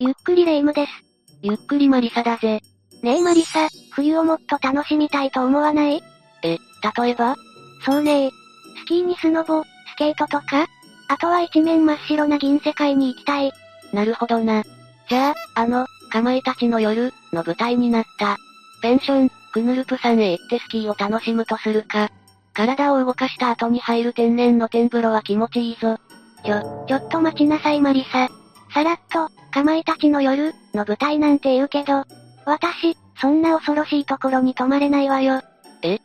ゆっくりレ夢ムです。ゆっくりマリサだぜ。ねえマリサ、冬をもっと楽しみたいと思わない？え、例えば？そうねスキーにスノボ、スケートとかあとは一面真っ白な銀世界に行きたい。なるほどな。じゃあ、あの、かまいたちの夜、の舞台になった。ペンション、クヌルプ山へ行ってスキーを楽しむとするか。体を動かした後に入る天然の天風呂は気持ちいいぞ。ちょ、ちょっと待ちなさいマリサ。さらっと、かまいたちの夜、の舞台なんて言うけど、私、そんな恐ろしいところに泊まれないわよ。え？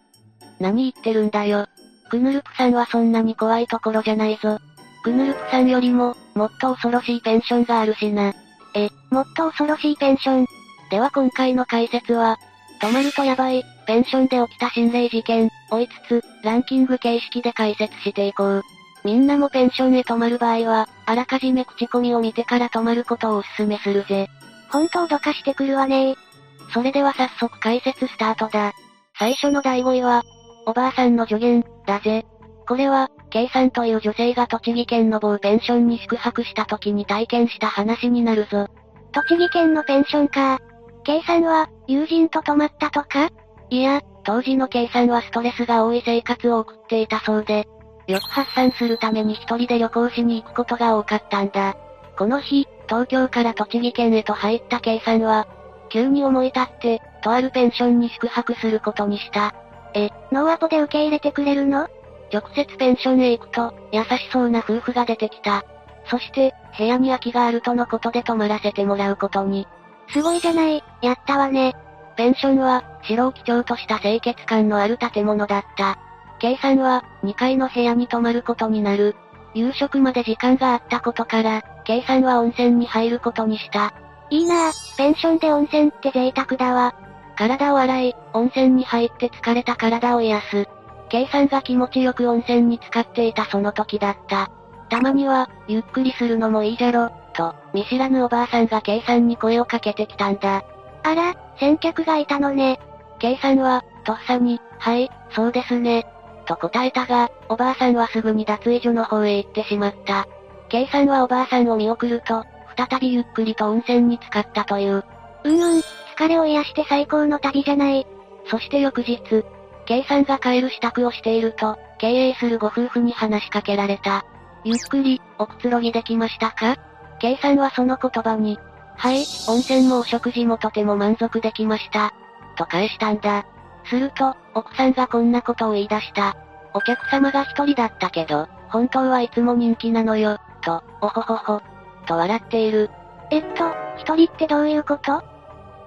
何言ってるんだよ。クヌルプさんはそんなに怖いところじゃないぞ。クヌルプさんよりも、もっと恐ろしいペンションがあるしな。え、もっと恐ろしいペンション。では今回の解説は、泊まるとやばい、ペンションで起きた心霊事件、追いつつ、ランキング形式で解説していこう。みんなもペンションへ泊まる場合は、あらかじめ口コミを見てから泊まることをお勧めするぜ。本当どかしてくるわねそれでは早速解説スタートだ。最初の第5位は、おばあさんの助言、だぜ。これは、K さんという女性が栃木県の某ペンションに宿泊した時に体験した話になるぞ。栃木県のペンションか。K さんは、友人と泊まったとか？いや、当時の K さんはストレスが多い生活を送っていたそうで、よく発散するために一人で旅行しに行くことが多かったんだ。この日、東京から栃木県へと入った K さんは、急に思い立って、とあるペンションに宿泊することにした。え、ノーアポで受け入れてくれるの？直接ペンションへ行くと、優しそうな夫婦が出てきた。そして、部屋に空きがあるとのことで泊まらせてもらうことに。すごいじゃない、やったわね。ペンションは、白を基調とした清潔感のある建物だった。K さんは、2階の部屋に泊まることになる。夕食まで時間があったことから、K さんは温泉に入ることにした。いいなぁ、ペンションで温泉って贅沢だわ。体を洗い、温泉に入って疲れた体を癒す。K さんが気持ちよく温泉に浸かっていたその時だった。たまには、ゆっくりするのもいいじゃろ、と、見知らぬおばあさんが K さんに声をかけてきたんだ。あら、先客がいたのね。K さんは、とっさに、はい、そうですね。と答えたが、おばあさんはすぐに脱衣所の方へ行ってしまった。K さんはおばあさんを見送ると、再びゆっくりと温泉に浸かったという。うんうん、疲れを癒して最高の旅じゃない。そして翌日、K さんが帰る支度をしていると、経営するご夫婦に話しかけられた。ゆっくり、おくつろぎできましたか ?K さんはその言葉に、はい、温泉もお食事もとても満足できました。と返したんだ。すると、奥さんがこんなことを言い出した。お客様が一人だったけど、本当はいつも人気なのよ、と、おほほほ、と笑っている。えっと、一人ってどういうこと？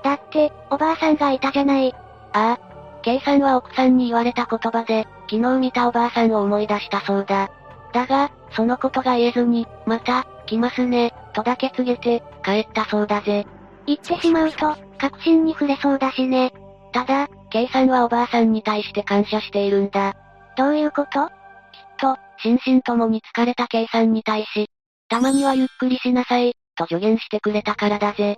だって、おばあさんがいたじゃない。ああ。K さんは奥さんに言われた言葉で、昨日見たおばあさんを思い出したそうだ。だが、そのことが言えずに、また、来ますね、とだけ告げて、帰ったそうだぜ。言ってしまうと、確信に触れそうだしね。ただ、K さんはおばあさんに対して感謝しているんだ。どういうこと？きっと、心身ともに疲れた K さんに対し、たまにはゆっくりしなさい、と助言してくれたからだぜ。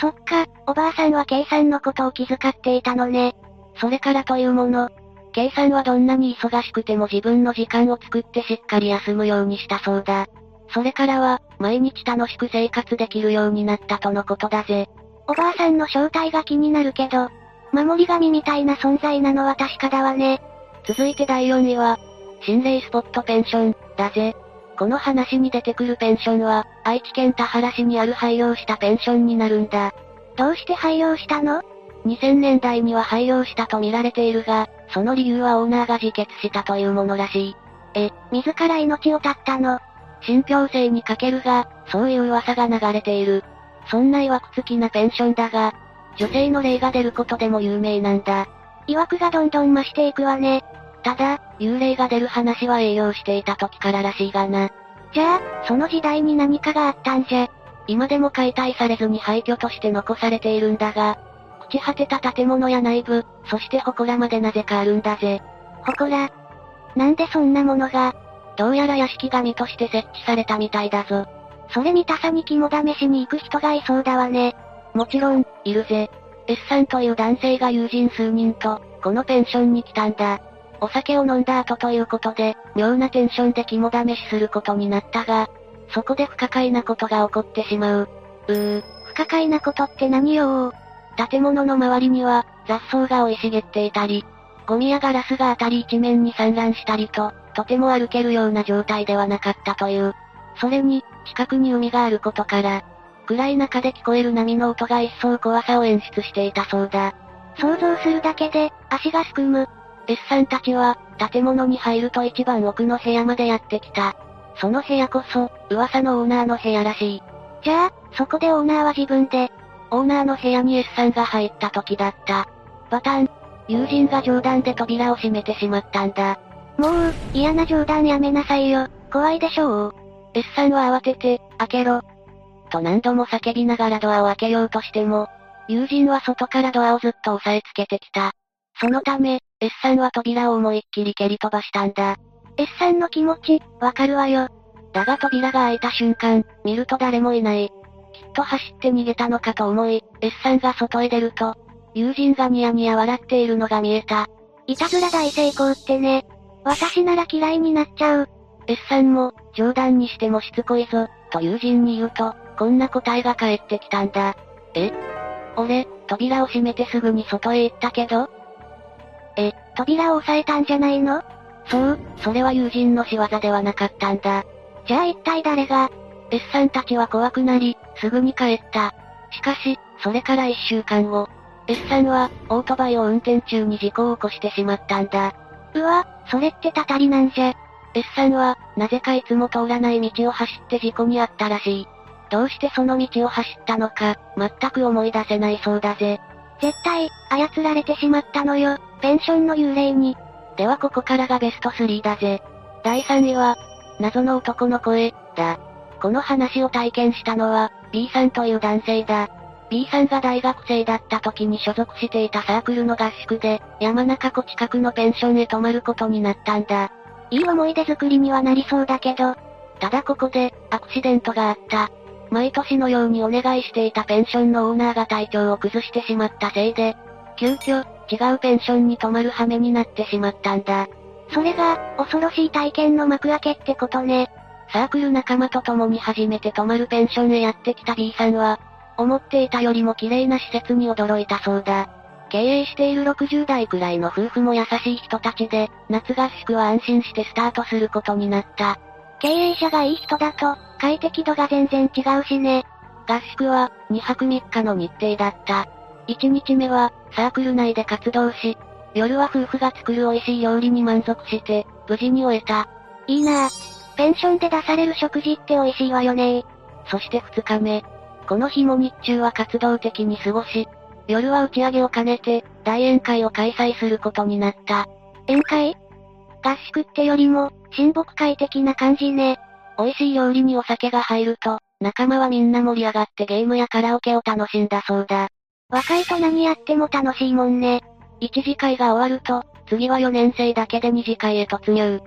そっか、おばあさんは K さんのことを気遣っていたのね。それからというもの、K さんはどんなに忙しくても自分の時間を作ってしっかり休むようにしたそうだ。それからは、毎日楽しく生活できるようになったとのことだぜ。おばあさんの正体が気になるけど、守り神みたいな存在なのは確かだわね。続いて第4位は、心霊スポットペンション、だぜ。この話に出てくるペンションは、愛知県田原市にある廃業したペンションになるんだ。どうして廃業したの ?2000 年代には廃業したと見られているが、その理由はオーナーが自決したというものらしい。え、自ら命を絶ったの？信憑性に欠けるが、そういう噂が流れている。そんな曰く付きなペンションだが、女性の霊が出ることでも有名なんだ。曰くがどんどん増していくわね。ただ、幽霊が出る話は営業していた時かららしいがな。じゃあ、その時代に何かがあったんじゃ。今でも解体されずに廃墟として残されているんだが、朽ち果てた建物や内部、そして祠までなぜかあるんだぜ。祠なんでそんなものがどうやら屋敷神として設置されたみたいだぞ。それ見たさに肝試しに行く人がいそうだわね。もちろん、いるぜ。S さんという男性が友人数人と、このペンションに来たんだ。お酒を飲んだ後ということで、妙なテンションで肝試しすることになったが、そこで不可解なことが起こってしまう。うー、不可解なことって何よ建物の周りには、雑草が生い茂っていたり、ゴミやガラスが当たり一面に散乱したりと、とても歩けるような状態ではなかったという。それに、近くに海があることから、暗い中で聞こえる波の音が一層怖さを演出していたそうだ。想像するだけで、足がすくむ。S さんたちは、建物に入ると一番奥の部屋までやってきた。その部屋こそ、噂のオーナーの部屋らしい。じゃあ、そこでオーナーは自分で、オーナーの部屋に S さんが入った時だった。バタン。友人が冗談で扉を閉めてしまったんだ。もう、嫌な冗談やめなさいよ。怖いでしょう。S さんは慌てて、開けろ。と何度も叫びながらドアを開けようとしても、友人は外からドアをずっと押さえつけてきた。そのため、S さんは扉を思いっきり蹴り飛ばしたんだ。S さんの気持ち、わかるわよ。だが扉が開いた瞬間、見ると誰もいない。きっと走って逃げたのかと思い、S さんが外へ出ると、友人がニヤニヤ笑っているのが見えた。いたずら大成功ってね。私なら嫌いになっちゃう。S さんも、冗談にしてもしつこいぞ、と友人に言うと、こんな答えが返ってきたんだ。え？俺、扉を閉めてすぐに外へ行ったけど？え、扉を押さえたんじゃないの？そう、それは友人の仕業ではなかったんだ。じゃあ一体誰が ?S さんたちは怖くなり、すぐに帰った。しかし、それから一週間後、S さんは、オートバイを運転中に事故を起こしてしまったんだ。うわ、それってたたりなんじゃ。S さんは、なぜかいつも通らない道を走って事故に遭ったらしい。どうしてその道を走ったのか、全く思い出せないそうだぜ。絶対、操られてしまったのよ、ペンションの幽霊に。ではここからがベスト3だぜ。第3位は、謎の男の声、だ。この話を体験したのは、B さんという男性だ。B さんが大学生だった時に所属していたサークルの合宿で、山中湖近くのペンションへ泊まることになったんだ。いい思い出作りにはなりそうだけど。ただここで、アクシデントがあった。毎年のようにお願いしていたペンションのオーナーが体調を崩してしまったせいで、急遽、違うペンションに泊まる羽目になってしまったんだ。それが、恐ろしい体験の幕開けってことね。サークル仲間と共に初めて泊まるペンションへやってきた B さんは、思っていたよりも綺麗な施設に驚いたそうだ。経営している60代くらいの夫婦も優しい人たちで、夏合宿は安心してスタートすることになった。経営者がいい人だと、快適度が全然違うしね。合宿は、2泊3日の日程だった。1日目は、サークル内で活動し、夜は夫婦が作る美味しい料理に満足して、無事に終えた。いいなぁ。ペンションで出される食事って美味しいわよねそして2日目。この日も日中は活動的に過ごし、夜は打ち上げを兼ねて、大宴会を開催することになった。宴会？合宿ってよりも、親睦会的な感じね。美味しい料理にお酒が入ると、仲間はみんな盛り上がってゲームやカラオケを楽しんだそうだ。若いと何やっても楽しいもんね。一次会が終わると、次は4年生だけで二次会へ突入。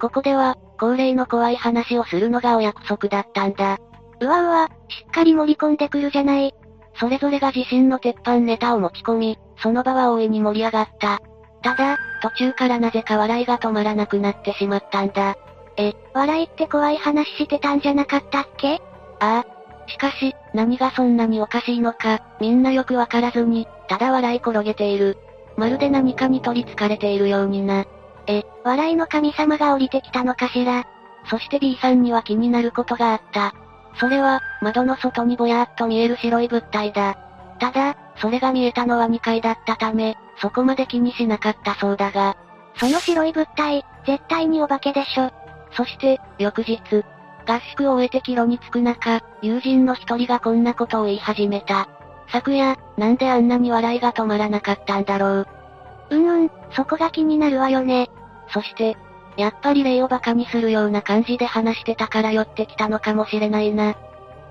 ここでは、恒例の怖い話をするのがお約束だったんだ。うわうわ、しっかり盛り込んでくるじゃない。それぞれが自身の鉄板ネタを持ち込み、その場は大いに盛り上がった。ただ、途中からなぜか笑いが止まらなくなってしまったんだ。え、笑いって怖い話してたんじゃなかったっけ？ああ。しかし、何がそんなにおかしいのか、みんなよくわからずに、ただ笑い転げている。まるで何かに取り憑かれているようにな。え、笑いの神様が降りてきたのかしら？そして B さんには気になることがあった。それは、窓の外にぼやっと見える白い物体だ。ただ、それが見えたのは2階だったため、そこまで気にしなかったそうだが。その白い物体、絶対にお化けでしょ。そして、翌日、合宿を終えて帰路に着く中、友人の一人がこんなことを言い始めた。昨夜、なんであんなに笑いが止まらなかったんだろう。うんうん、そこが気になるわよね。そして、やっぱり霊を馬鹿にするような感じで話してたから寄ってきたのかもしれないな。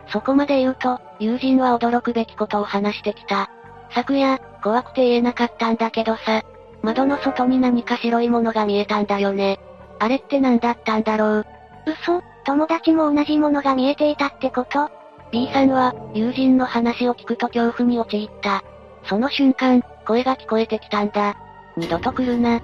そこまで言うと、友人は驚くべきことを話してきた。昨夜、怖くて言えなかったんだけどさ、窓の外に何か白いものが見えたんだよね。あれって何だったんだろう。嘘友達も同じものが見えていたってこと ?B さんは、友人の話を聞くと恐怖に陥った。その瞬間、声が聞こえてきたんだ。二度と来るな。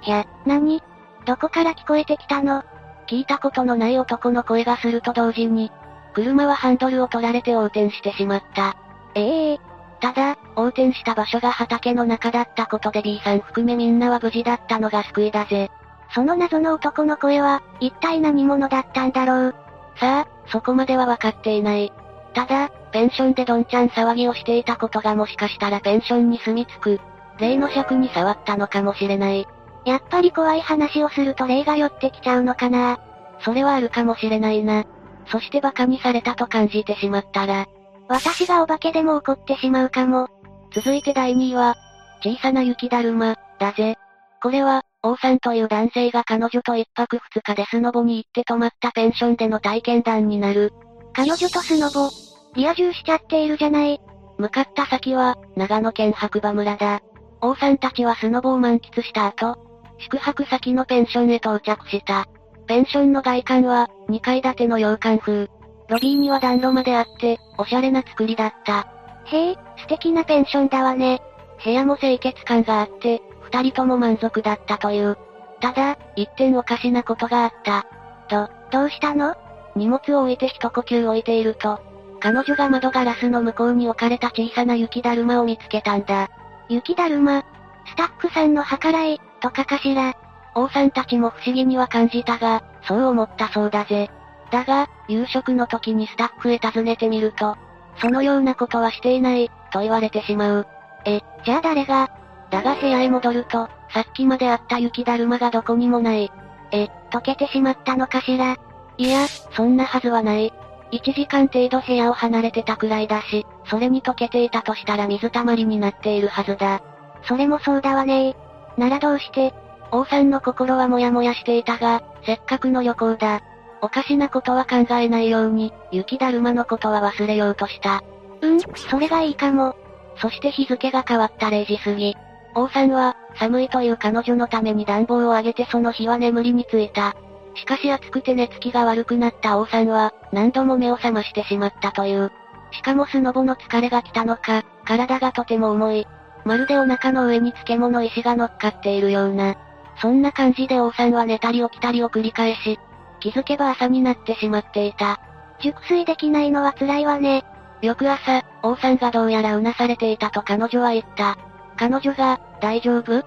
ひゃ、何？どこから聞こえてきたの？聞いたことのない男の声がすると同時に、車はハンドルを取られて横転してしまった。ええー、ただ、横転した場所が畑の中だったことで B さん含めみんなは無事だったのが救いだぜ。その謎の男の声は、一体何者だったんだろう。さあ、そこまでは分かっていない。ただ、ペンションでどんちゃん騒ぎをしていたことがもしかしたらペンションに住み着く、霊の尺に触ったのかもしれない。やっぱり怖い話をすると霊が寄ってきちゃうのかなそれはあるかもしれないな。そして馬鹿にされたと感じてしまったら、私がお化けでも怒ってしまうかも。続いて第2位は、小さな雪だるま、だぜ。これは、王さんという男性が彼女と一泊二日でスノボに行って泊まったペンションでの体験談になる。彼女とスノボ、リア充しちゃっているじゃない。向かった先は、長野県白馬村だ。王さんたちはスノボを満喫した後、宿泊先のペンションへ到着した。ペンションの外観は、2階建ての洋館風。ロビーには暖炉まであって、おしゃれな作りだった。へえ、素敵なペンションだわね。部屋も清潔感があって、二人とも満足だったという。ただ、一点おかしなことがあった。と、どうしたの？荷物を置いて一呼吸置いていると、彼女が窓ガラスの向こうに置かれた小さな雪だるまを見つけたんだ。雪だるま？スタッフさんの計らい、とかかしら。王さんたちも不思議には感じたが、そう思ったそうだぜ。だが、夕食の時にスタッフへ尋ねてみると、そのようなことはしていない、と言われてしまう。え、じゃあ誰が？だが部屋へ戻ると、さっきまであった雪だるまがどこにもない。え、溶けてしまったのかしら？いや、そんなはずはない。1時間程度部屋を離れてたくらいだし、それに溶けていたとしたら水たまりになっているはずだ。それもそうだわねならどうして、王さんの心はもやもやしていたが、せっかくの旅行だ。おかしなことは考えないように、雪だるまのことは忘れようとした。うん、それがいいかも。そして日付が変わった0時過ぎ。王さんは、寒いという彼女のために暖房を上げてその日は眠りについた。しかし暑くて寝つきが悪くなった王さんは、何度も目を覚ましてしまったという。しかもスノボの疲れが来たのか、体がとても重い。まるでお腹の上に漬物石が乗っかっているような。そんな感じで王さんは寝たり起きたりを繰り返し、気づけば朝になってしまっていた。熟睡できないのは辛いわね。翌朝、王さんがどうやらうなされていたと彼女は言った。彼女が、大丈夫？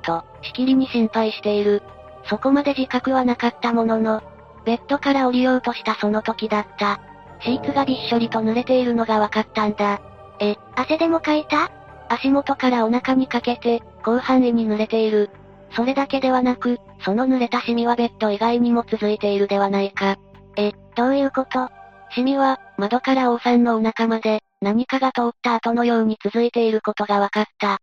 と、しきりに心配している。そこまで自覚はなかったものの、ベッドから降りようとしたその時だった。シーツがびっしょりと濡れているのが分かったんだ。え、汗でもかいた？足元からお腹にかけて、広範囲に濡れている。それだけではなく、その濡れたシミはベッド以外にも続いているではないか。え、どういうこと？シミは、窓から王さんのお腹まで、何かが通った後のように続いていることが分かった。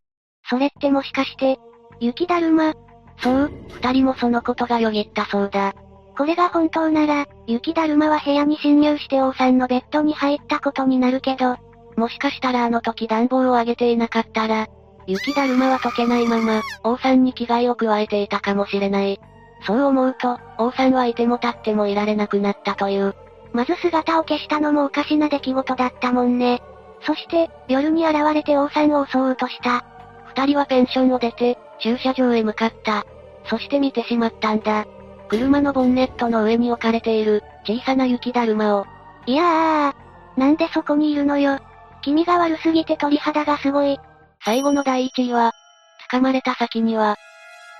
それってもしかして、雪だるま？そう、二人もそのことがよぎったそうだ。これが本当なら、雪だるまは部屋に侵入して王さんのベッドに入ったことになるけど、もしかしたらあの時暖房を上げていなかったら、雪だるまは溶けないまま、王さんに危害を加えていたかもしれない。そう思うと、王さんはいても立ってもいられなくなったという。まず姿を消したのもおかしな出来事だったもんね。そして、夜に現れて王さんを襲おうとした。二人はペンションを出て、駐車場へ向かった。そして見てしまったんだ。車のボンネットの上に置かれている、小さな雪だるまを。いやー、なんでそこにいるのよ。気味が悪すぎて鳥肌がすごい。最後の第一位は、掴まれた先には、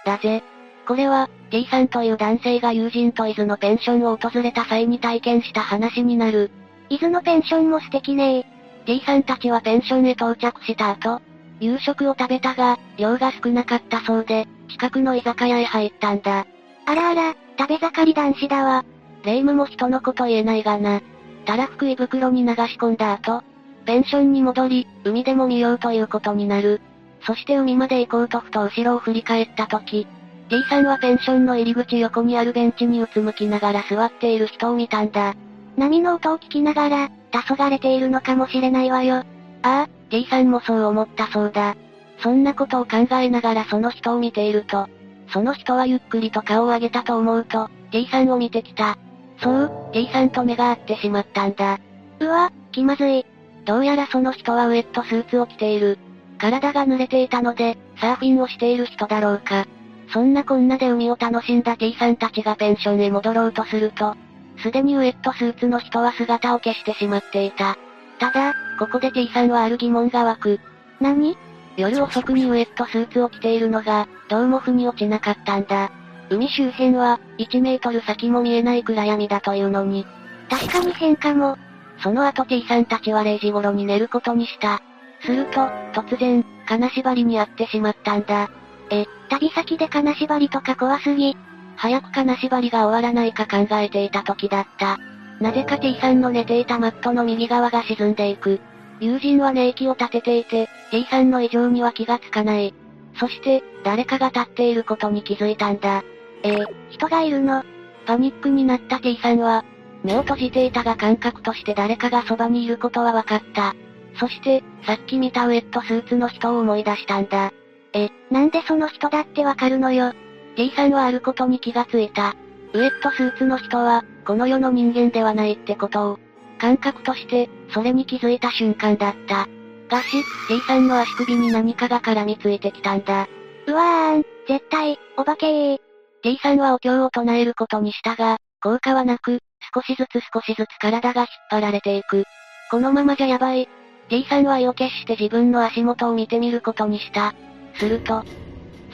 だぜ。これは、T さんという男性が友人と伊豆のペンションを訪れた際に体験した話になる。伊豆のペンションも素敵ねえ T さんたちはペンションへ到着した後、夕食を食べたが、量が少なかったそうで、近くの居酒屋へ入ったんだ。あらあら、食べ盛り男子だわ。霊夢も人のこと言えないがな。たらふく胃袋に流し込んだ後、ペンションに戻り、海でも見ようということになる。そして海まで行こうとふと後ろを振り返った時、T さんはペンションの入り口横にあるベンチにうつむきながら座っている人を見たんだ。波の音を聞きながら、黄昏れているのかもしれないわよ。ああ、T さんもそう思ったそうだ。そんなことを考えながらその人を見ていると、その人はゆっくりと顔を上げたと思うと、T さんを見てきた。そう、T さんと目が合ってしまったんだ。うわ、気まずい。どうやらその人はウェットスーツを着ている。体が濡れていたので、サーフィンをしている人だろうか。そんなこんなで海を楽しんだ T さんたちがペンションへ戻ろうとすると、すでにウエットスーツの人は姿を消してしまっていた。ただ、ここで T さんはある疑問が湧く。何？夜遅くにウエットスーツを着ているのが、どうも腑に落ちなかったんだ。海周辺は、1メートル先も見えない暗闇だというのに。確かに変かも。その後 T さんたちは0時頃に寝ることにした。すると、突然、金縛りに遭ってしまったんだ。え、旅先で金縛りとか怖すぎ。早く金縛りが終わらないか考えていた時だった。なぜか T さんの寝ていたマットの右側が沈んでいく。友人は寝息を立てていて、T さんの異常には気がつかない。そして、誰かが立っていることに気づいたんだ。えー、人がいるの？パニックになった T さんは、目を閉じていたが感覚として誰かがそばにいることは分かった。そして、さっき見たウェットスーツの人を思い出したんだ。え、なんでその人だってわかるのよ。T さんはあることに気がついた。ウエットスーツの人は、この世の人間ではないってことを、感覚として、それに気づいた瞬間だった。がし、T さんの足首に何かが絡みついてきたんだ。うわーん、絶対、お化けー。T さんはお経を唱えることにしたが、効果はなく、少しずつ少しずつ体が引っ張られていく。このままじゃやばい。T さんは意を決して自分の足元を見てみることにした。すると、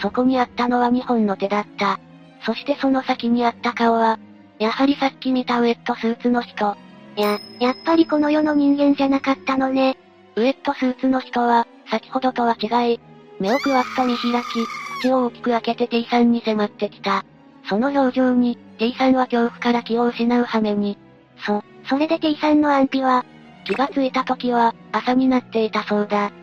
そこにあったのは2本の手だった。そしてその先にあった顔は、やはりさっき見たウェットスーツの人。や、やっぱりこの世の人間じゃなかったのね。ウェットスーツの人は、先ほどとは違い、目をくわっと見開き、口を大きく開けて T さんに迫ってきた。その表情に、T さんは恐怖から気を失う羽目に。そ、それで T さんの安否は、気がついた時は、朝になっていたそうだ。きっ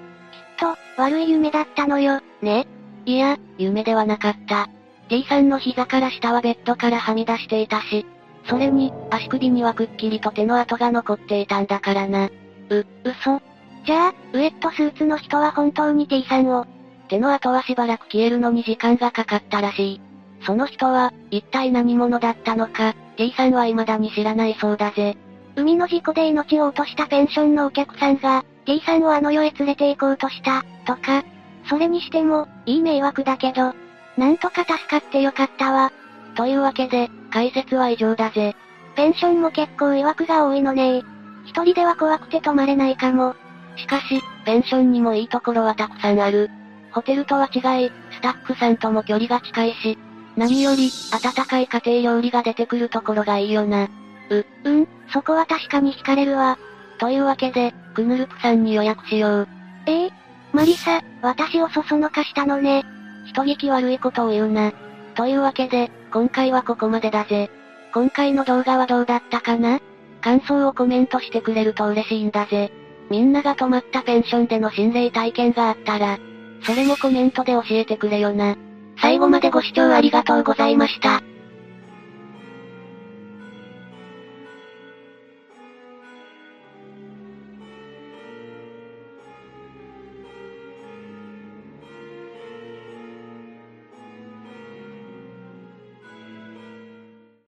と、悪い夢だったのよ、ね？いや、夢ではなかった。T さんの膝から下はベッドからはみ出していたし、それに、足首にはくっきりと手の跡が残っていたんだからな。う、嘘。じゃあ、ウェットスーツの人は本当に T さんを？手の跡はしばらく消えるのに時間がかかったらしい。その人は、一体何者だったのか、T さんは未だに知らないそうだぜ。海の事故で命を落としたペンションのお客さんが、T さんをあの世へ連れて行こうとした、とか。それにしても、いい迷惑だけど、なんとか助かってよかったわ。というわけで、解説は以上だぜ。ペンションも結構曰くが多いのね一人では怖くて泊まれないかも。しかし、ペンションにもいいところはたくさんある。ホテルとは違い、スタッフさんとも距離が近いし、何より、温かい家庭料理が出てくるところがいいよな。う、うん、そこは確かに惹かれるわ。というわけで、クヌルプさんに予約しよう。ええー、マリサ、私をそそのかしたのね。人聞き悪いことを言うな。というわけで、今回はここまでだぜ。今回の動画はどうだったかな？感想をコメントしてくれると嬉しいんだぜ。みんなが泊まったペンションでの心霊体験があったら、それもコメントで教えてくれよな。最後までご視聴ありがとうございました。